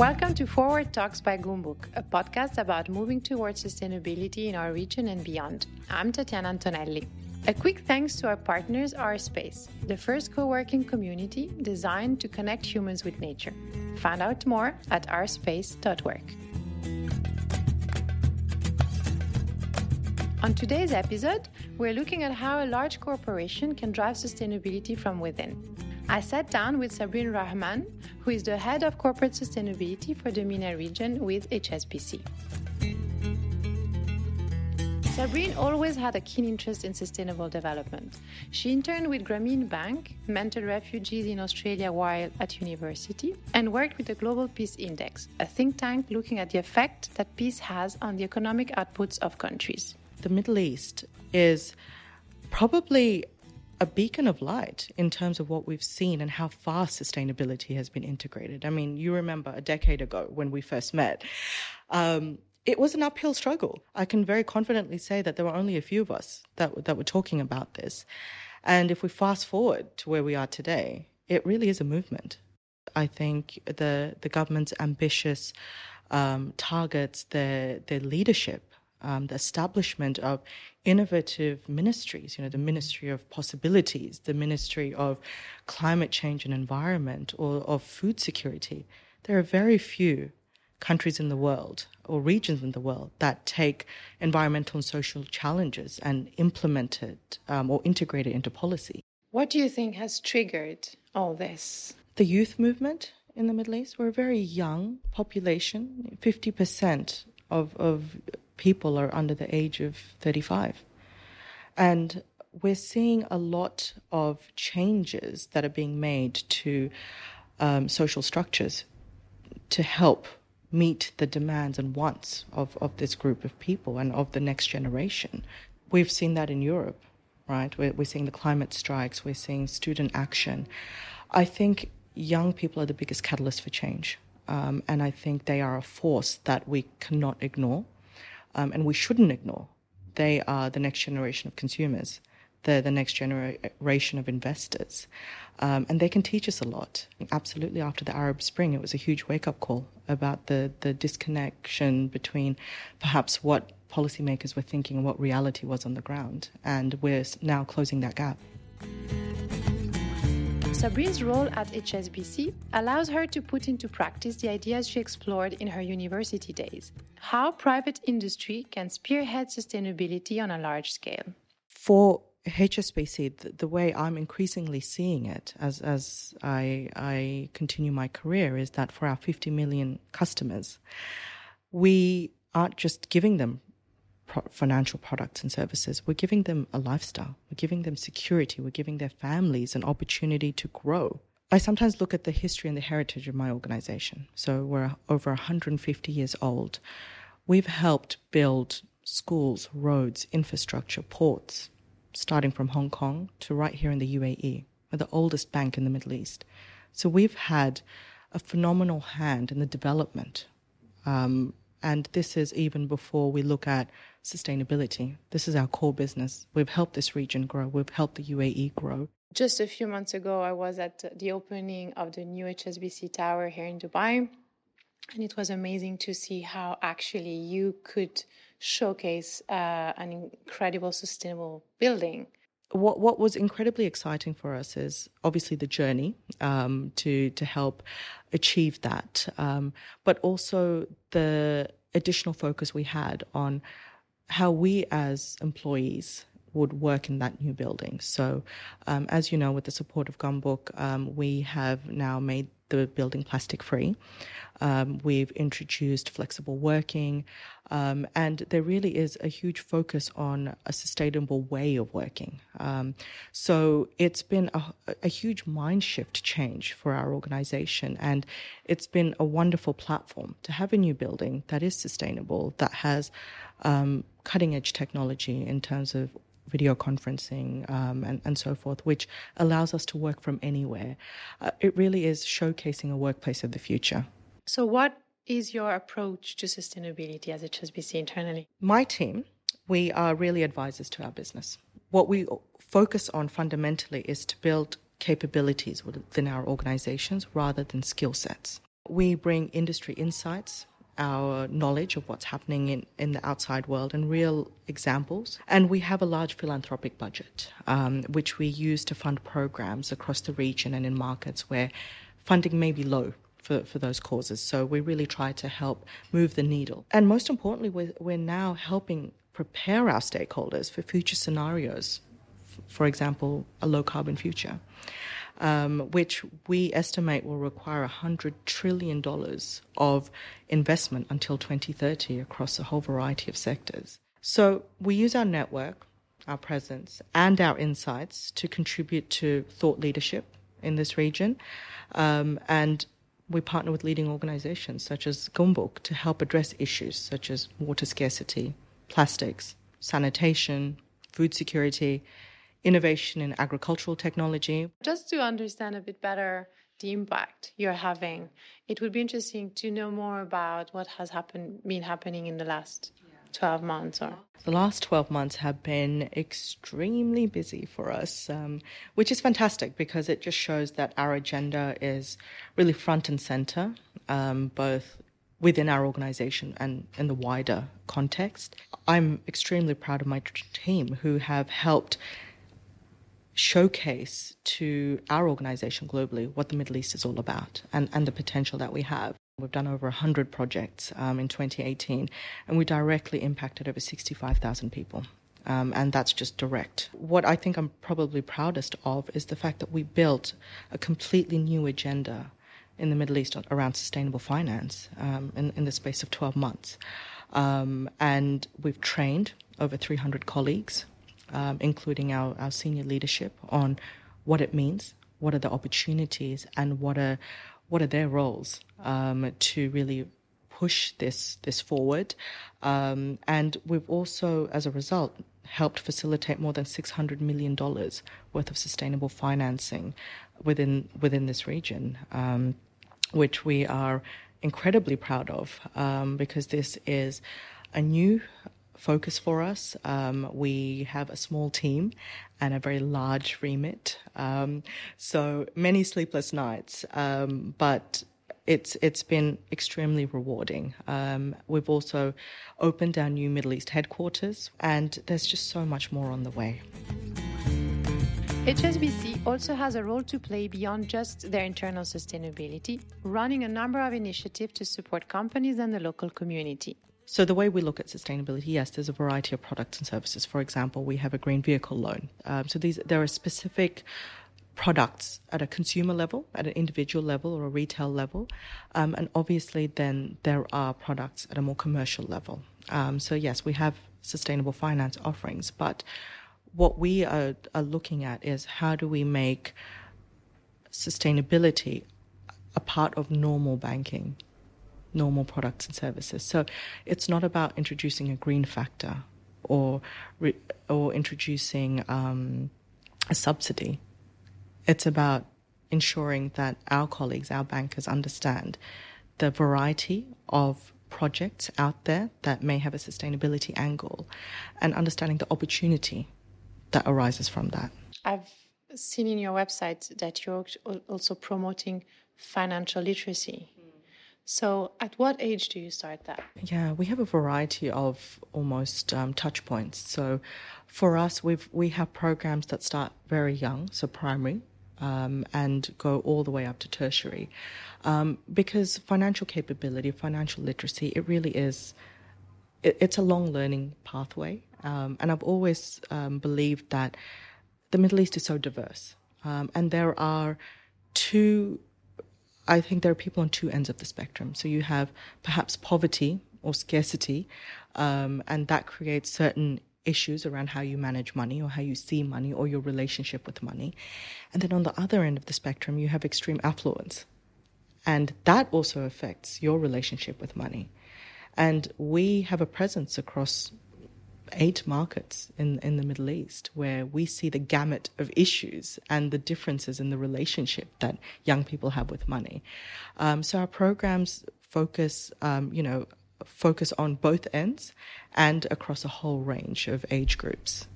Welcome to Forward Talks by Goumbook, a podcast about moving towards sustainability in our region and beyond. I'm Tatiana Antonelli. A quick thanks to our partners, RSpace, the first co working community designed to connect humans with nature. Find out more at rspace.work. On today's episode, we're looking at how a large corporation can drive sustainability from within. I sat down with Sabrine Rahman, who is the head of corporate sustainability for the MENA region with HSBC. Sabrine always had a keen interest in sustainable development. She interned with Grameen Bank, mentored refugees in Australia while at university, and worked with the Global Peace Index, a think tank looking at the effect that peace has on the economic outputs of countries. The Middle East is probably a beacon of light in terms of what we've seen and how fast sustainability has been integrated. I mean, you remember a decade ago when we first met. Um, it was an uphill struggle. I can very confidently say that there were only a few of us that that were talking about this. And if we fast forward to where we are today, it really is a movement. I think the the government's ambitious um, targets, their their leadership um, the establishment of innovative ministries, you know, the Ministry of Possibilities, the Ministry of Climate Change and Environment, or of Food Security. There are very few countries in the world or regions in the world that take environmental and social challenges and implement it um, or integrate it into policy. What do you think has triggered all this? The youth movement in the Middle East. We're a very young population. 50% of, of people are under the age of 35. And we're seeing a lot of changes that are being made to um, social structures to help meet the demands and wants of, of this group of people and of the next generation. We've seen that in Europe, right? We're, we're seeing the climate strikes, we're seeing student action. I think young people are the biggest catalyst for change. Um, and I think they are a force that we cannot ignore um, and we shouldn't ignore. They are the next generation of consumers. They're the next generation of investors. Um, and they can teach us a lot. Absolutely, after the Arab Spring, it was a huge wake up call about the, the disconnection between perhaps what policymakers were thinking and what reality was on the ground. And we're now closing that gap. Sabrine's role at HSBC allows her to put into practice the ideas she explored in her university days. How private industry can spearhead sustainability on a large scale. For HSBC, the, the, way I'm increasingly seeing it as as I I continue my career is that for our 50 million customers, we aren't just giving them pro- financial products and services. We're giving them a lifestyle. We're giving them security. We're giving their families an opportunity to grow. I sometimes look at the history and the heritage of my organization. So we're over 150 years old. We've helped build schools, roads, infrastructure, ports, starting from Hong Kong to right here in the UAE. We're the oldest bank in the Middle East. So we've had a phenomenal hand in the development. Um, and this is even before we look at sustainability. This is our core business. We've helped this region grow. We've helped the UAE grow. Just a few months ago, I was at the opening of the new HSBC Tower here in Dubai. And it was amazing to see how actually you could showcase uh, an incredible sustainable building. What what was incredibly exciting for us is obviously the journey um, to to help achieve that, um, but also the additional focus we had on how we as employees would work in that new building. So, um, as you know, with the support of Goumbook, um, we have now made the building plastic free. Um, we've introduced flexible working, um, and there really is a huge focus on a sustainable way of working. Um, so it's been a, a, huge mind shift change for our organization, and it's been a wonderful platform to have a new building that is sustainable, that has um, cutting edge technology in terms of video conferencing um, and, and so forth, which allows us to work from anywhere. Uh, it really is showcasing a workplace of the future. So, what is your approach to sustainability as HSBC internally? My team, we are really advisors to our business. What we focus on fundamentally is to build capabilities within our organizations rather than skill sets. We bring industry insights, our knowledge of what's happening in, in the outside world, and real examples. And we have a large philanthropic budget, um, which we use to fund programs across the region and in markets where funding may be low for, for those causes. So we really try to help move the needle. And most importantly, we're, we're now helping prepare our stakeholders for future scenarios, for example, a low carbon future. Um, which we estimate will require $100 trillion of investment until 2030 across a whole variety of sectors. So we use our network, our presence, and our insights to contribute to thought leadership in this region. Um, and we partner with leading organizations such as Goumbook to help address issues such as water scarcity, plastics, sanitation, food security, innovation in agricultural technology. Just to understand a bit better the impact you're having, it would be interesting to know more about what has happened, been happening in the last 12 months or the last 12 months have been extremely busy for us um, which is fantastic because it just shows that our agenda is really front and center um, both within our organization and in the wider context i'm extremely proud of my team who have helped showcase to our organization globally what the middle east is all about and, and the potential that we have We've done over 100 projects um, in 2018, and we directly impacted over 65,000 people. Um, and that's just direct. What I think I'm probably proudest of is the fact that we built a completely new agenda in the Middle East around sustainable finance um, in, in, the space of 12 months. Um, and we've trained over 300 colleagues, um, including our, our senior leadership, on what it means, what are the opportunities, and what are what are their roles um, to really push this this forward. Um, and we've also, as a result, helped facilitate more than six hundred million dollars worth of sustainable financing within within this region, um, which we are incredibly proud of um, because this is a new focus for us. Um, we have a small team and a very large remit. Um, so many sleepless nights, um, but it's it's been extremely rewarding. Um, we've also opened our new Middle East headquarters, and there's just so much more on the way. HSBC also has a role to play beyond just their internal sustainability, running a number of initiatives to support companies and the local community. So the way we look at sustainability, yes, there's a variety of products and services. For example, we have a green vehicle loan. Um, so these there are specific products at a consumer level, at an individual level, or a retail level, um, and obviously then there are products at a more commercial level. Um, so yes, we have sustainable finance offerings, but what we are, are looking at is how do we make sustainability a part of normal banking normal products and services. So it's not about introducing a green factor or or introducing um, a subsidy. It's about ensuring that our colleagues, our bankers, understand the variety of projects out there that may have a sustainability angle, and understanding the opportunity that arises from that. I've seen in your website that you're also promoting financial literacy. So, at what age do you start that? Yeah, we have a variety of almost um, touch points. So, for us, we've we have programs that start very young, so primary, um, and go all the way up to tertiary, um, because financial capability, financial literacy, it really is. It, it's a long learning pathway, um, and I've always um, believed that the Middle East is so diverse, um, and there are two I think there are people on two ends of the spectrum. So you have perhaps poverty or scarcity, um, and that creates certain issues around how you manage money or how you see money or your relationship with money. And then on the other end of the spectrum, you have extreme affluence. And that also affects your relationship with money. And we have a presence across eight markets in, in the Middle East where we see the gamut of issues and the differences in the relationship that young people have with money. Um, so our programs focus, um, you know, focus on both ends and across a whole range of age groups.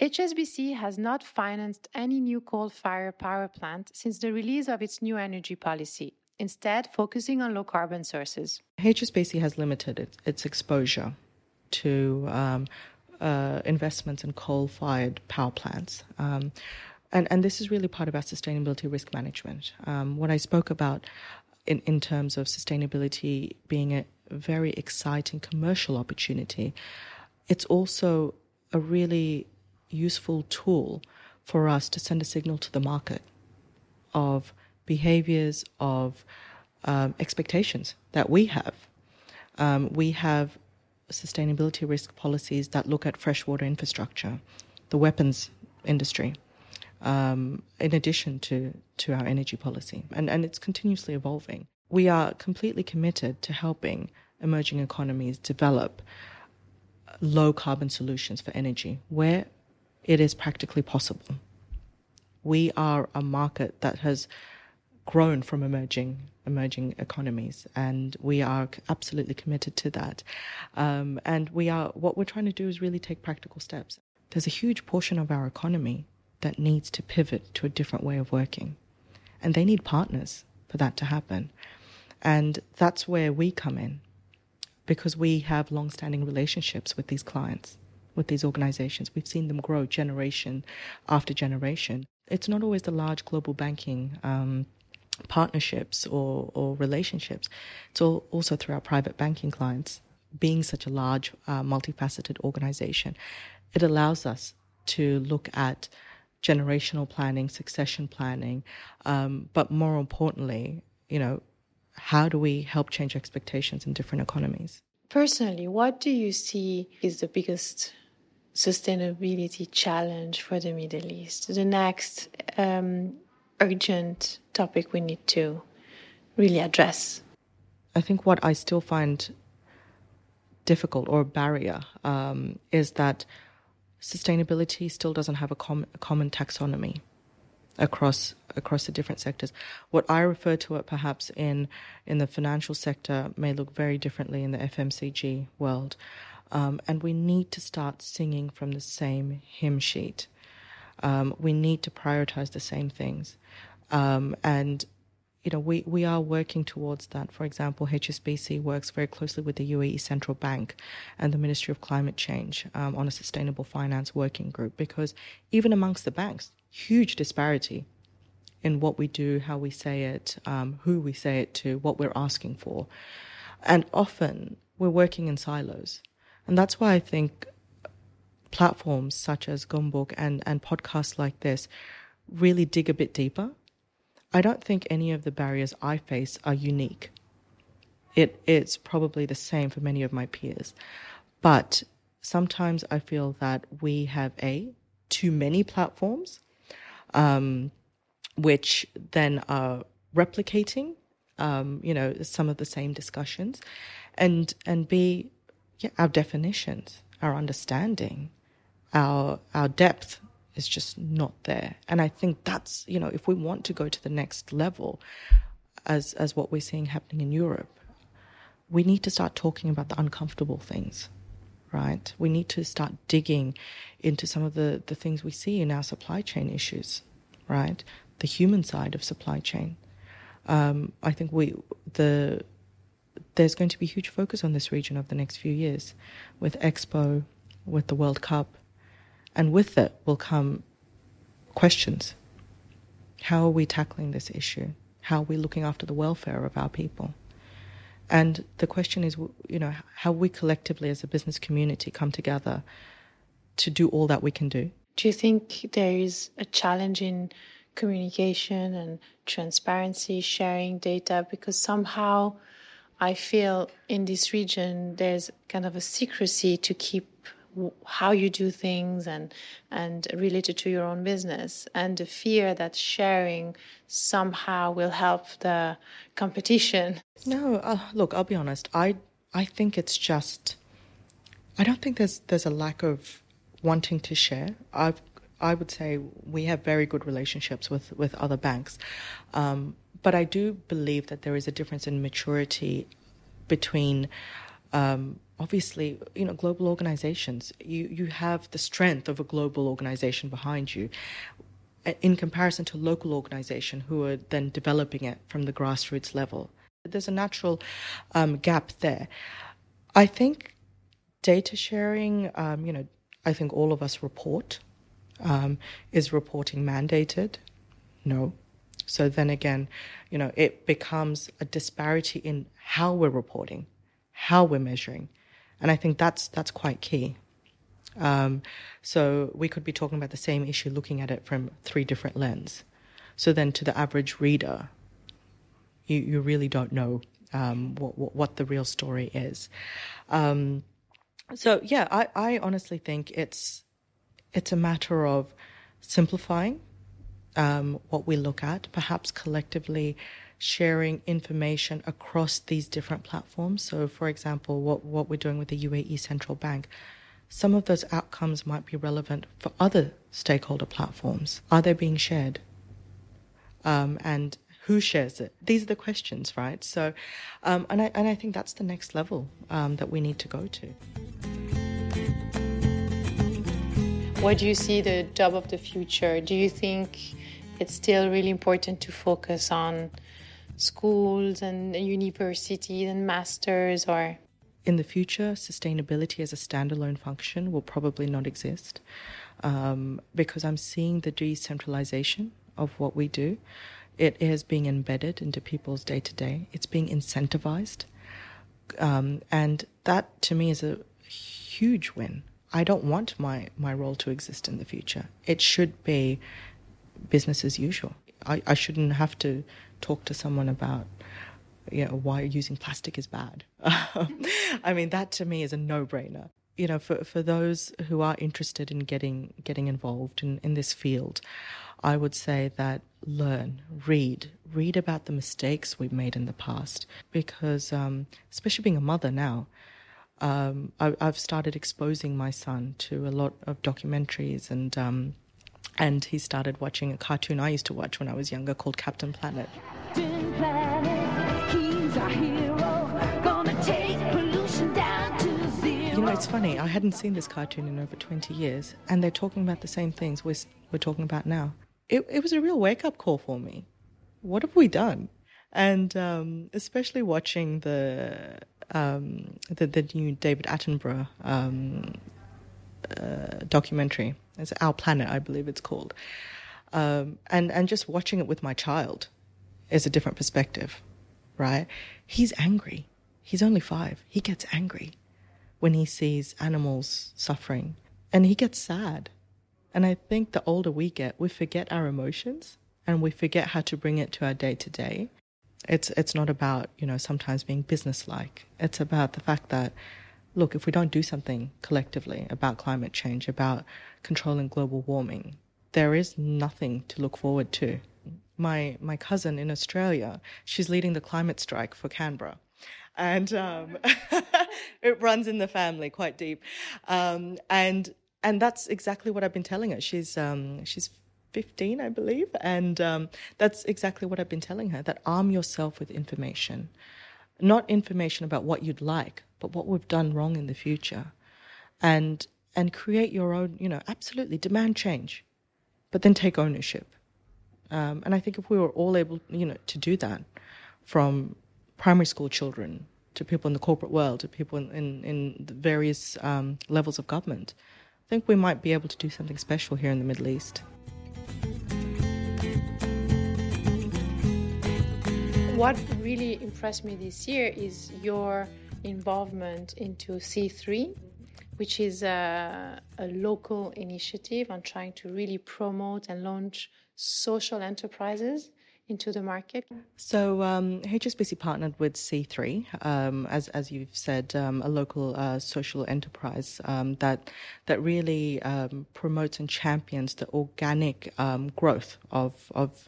HSBC has not financed any new coal fired power plant since the release of its new energy policy. instead focusing on low carbon sources. HSBC has limited its, its exposure to um, uh, investments in coal fired power plants. Um, and, and this is really part of our sustainability risk management. Um, what I spoke about in, in terms of sustainability being a very exciting commercial opportunity, it's also a really useful tool for us to send a signal to the market of behaviors, of um, expectations that we have. Um, we have sustainability risk policies that look at freshwater infrastructure, the weapons industry, um, in addition to, to our energy policy. And, and it's continuously evolving. We are completely committed to helping emerging economies develop low carbon solutions for energy where it is practically possible. We are a market that has grown from emerging emerging economies, and we are absolutely committed to that. Um, and we are what we're trying to do is really take practical steps. There's a huge portion of our economy that needs to pivot to a different way of working, and they need partners for that to happen. And that's where we come in, because we have long-standing relationships with these clients with these organizations. We've seen them grow generation after generation. It's not always the large global banking um, partnerships or, or relationships. It's all, also through our private banking clients. Being such a large, uh, multifaceted organization, it allows us to look at generational planning, succession planning, um, but more importantly, you know, how do we help change expectations in different economies? Personally, what do you see is the biggest sustainability challenge for the Middle East? The next um, urgent topic we need to really address? I think what I still find difficult or a barrier um, is that sustainability still doesn't have a, com- a, common taxonomy across across the different sectors. What I refer to it perhaps in in the financial sector may look very differently in the FMCG world, um, and we need to start singing from the same hymn sheet. Um, we need to prioritize the same things. Um, and you know, we, we are working towards that. For example, HSBC works very closely with the UAE Central Bank and the Ministry of Climate Change um, on a sustainable finance working group because even amongst the banks, huge disparity in what we do, how we say it, um, who we say it to, what we're asking for. And often we're working in silos. And that's why I think platforms such as Goumbook and, and podcasts like this really dig a bit deeper I don't think any of the barriers I face are unique. It, it's probably the same for many of my peers. But sometimes I feel that we have a too many platforms, um, which then are replicating, um, you know, some of the same discussions, and and b, yeah, our definitions, our understanding, our our depth is just not there. And I think that's, you know, if we want to go to the next level, as, as what we're seeing happening in Europe, we need to start talking about the uncomfortable things, right? We need to start digging into some of the, the things we see in our supply chain issues, right? The human side of supply chain. Um, I think we, the, there's going to be huge focus on this region over the next few years with Expo, with the World Cup, and with it will come questions. How are we tackling this issue? How are we looking after the welfare of our people? And the question is, you know, how we collectively as a business community come together to do all that we can do. Do you think there is a challenge in communication and transparency, sharing data? Because somehow I feel in this region there's kind of a secrecy to keep how you do things and and related to your own business. And the fear that sharing somehow will help the competition. No uh, look i'll be honest. I i think it's just i don't think there's there's a lack of wanting to share. I've I would say we have very good relationships with, with other banks. Um, but I do believe that there is a difference in maturity between um, obviously, you know, global organizations, you, you have the strength of a global organization behind you. in comparison to local organization who are then developing it from the grassroots level. There's a natural um, gap there. I think data sharing, um, you know, I think all of us report. Um, is reporting mandated? No. So then again, you know, it becomes a disparity in how we're reporting, how we're measuring, and I think that's that's quite key. Um, so we could be talking about the same issue, looking at it from three different lenses. So then, to the average reader, you you really don't know um, what, what, what the real story is. Um, so yeah, I, I honestly think it's it's a matter of simplifying um, what we look at, perhaps collectively sharing information across these different platforms. So, for example, what what we're doing with the UAE Central Bank. Some of those outcomes might be relevant for other stakeholder platforms. Are they being shared? Um, and who shares it? These are the questions, right? So, um, and I and I think that's the next level um, that we need to go to. What do you see the job of the future? Do you think it's still really important to focus on schools and universities and masters or in the future, sustainability as a standalone function will probably not exist um, because I'm seeing the decentralization of what we do. It is being embedded into people's day to day, it's being incentivized. Um, and that to me is a huge win. I don't want my, my role to exist in the future. It should be business as usual. I, I shouldn't have to talk to someone about you know why using plastic is bad. I mean that to me is a no-brainer. You know, for for those who are interested in getting getting involved in, in this field, I would say that learn, read, read about the mistakes we've made in the past. Because, um, especially being a mother now, um, I, have started exposing my son to a lot of documentaries and. Um, and he started watching a cartoon I used to watch when I was younger called Captain Planet. Captain Planet you know, it's funny. I hadn't seen this cartoon in over 20 years, and they're talking about the same things we're, we're talking about now. It, it was a real wake up call for me. What have we done? And um, especially watching the, um, the, the new David Attenborough um, uh, documentary. It's Our Planet, I believe it's called. Um, and and just watching it with my child is a different perspective, right? He's angry. He's only five. He gets angry when he sees animals suffering, and he gets sad. And I think the older we get, we forget our emotions and we forget how to bring it to our day to day. It's it's not about you know sometimes being businesslike. It's about the fact that look, if we don't do something collectively about climate change, about controlling global warming, there is nothing to look forward to. My my cousin in Australia, she's leading the climate strike for Canberra. And um, it runs in the family quite deep, um, and and that's exactly what I've been telling her. She's um, she's 15, I believe, and um, that's exactly what I've been telling her. That arm yourself with information, not information about what you'd like, but what we've done wrong in the future. And and create your own, you know, absolutely demand change, but then take ownership. Um, and I think if we were all able, you know, to do that, from primary school children to people in the corporate world to people in in, in the various um, levels of government, I think we might be able to do something special here in the Middle East. What really impressed me this year is your involvement into C3, which is a, a, local initiative on trying to really promote and launch social enterprises into the market? So um, HSBC partnered with C3, um, as as you've said, um, a local uh, social enterprise um, that that really um, promotes and champions the organic um, growth of of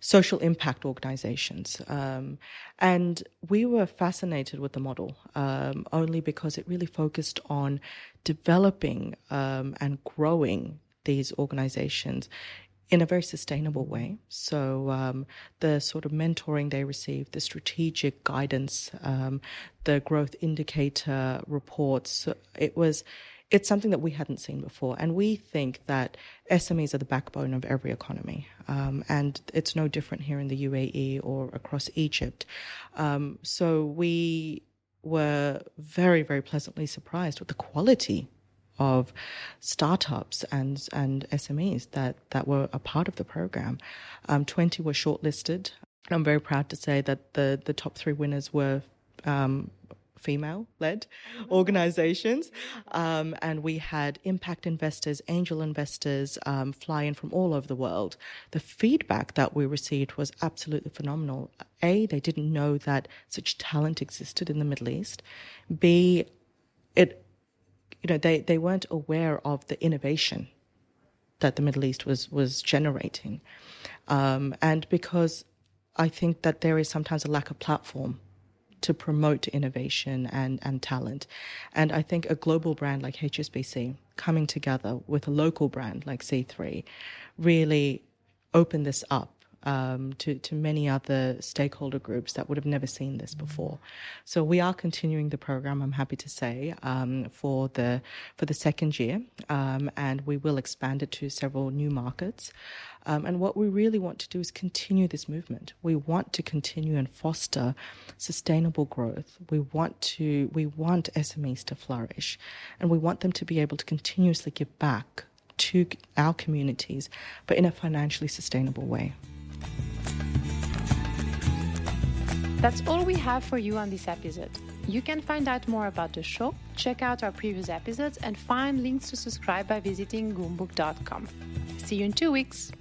social impact organizations. Um, and we were fascinated with the model um, only because it really focused on developing um, and growing these organizations in a very sustainable way. So um, the sort of mentoring they received, the strategic guidance, um, the growth indicator reports, it was it's something that we hadn't seen before. And we think that SMEs are the backbone of every economy. Um, and it's no different here in the UAE or across Egypt. Um, so we were very, very pleasantly surprised with the quality of startups and and SMEs that that were a part of the program. Um, Twenty were shortlisted. I'm very proud to say that the the top three winners were um, female led organizations. Um, and we had impact investors, angel investors um, fly in from all over the world. The feedback that we received was absolutely phenomenal. A, they didn't know that such talent existed in the Middle East. B, it, you know, they, they weren't aware of the innovation that the Middle East was, was generating. Um, and because I think that there is sometimes a lack of platform to promote innovation and, and talent. And I think a global brand like HSBC coming together with a local brand like C3 really opened this up um, to, to many other stakeholder groups that would have never seen this before. So we are continuing the program, I'm happy to say, um, for the for the second year, um, and we will expand it to several new markets. Um, and what we really want to do is continue this movement. We want to continue and foster sustainable growth. We want to we want SMEs to flourish, and we want them to be able to continuously give back to our communities, but in a financially sustainable way. That's all we have for you on this episode. You can find out more about the show, check out our previous episodes, and find links to subscribe by visiting goumbook.com. See you in two weeks.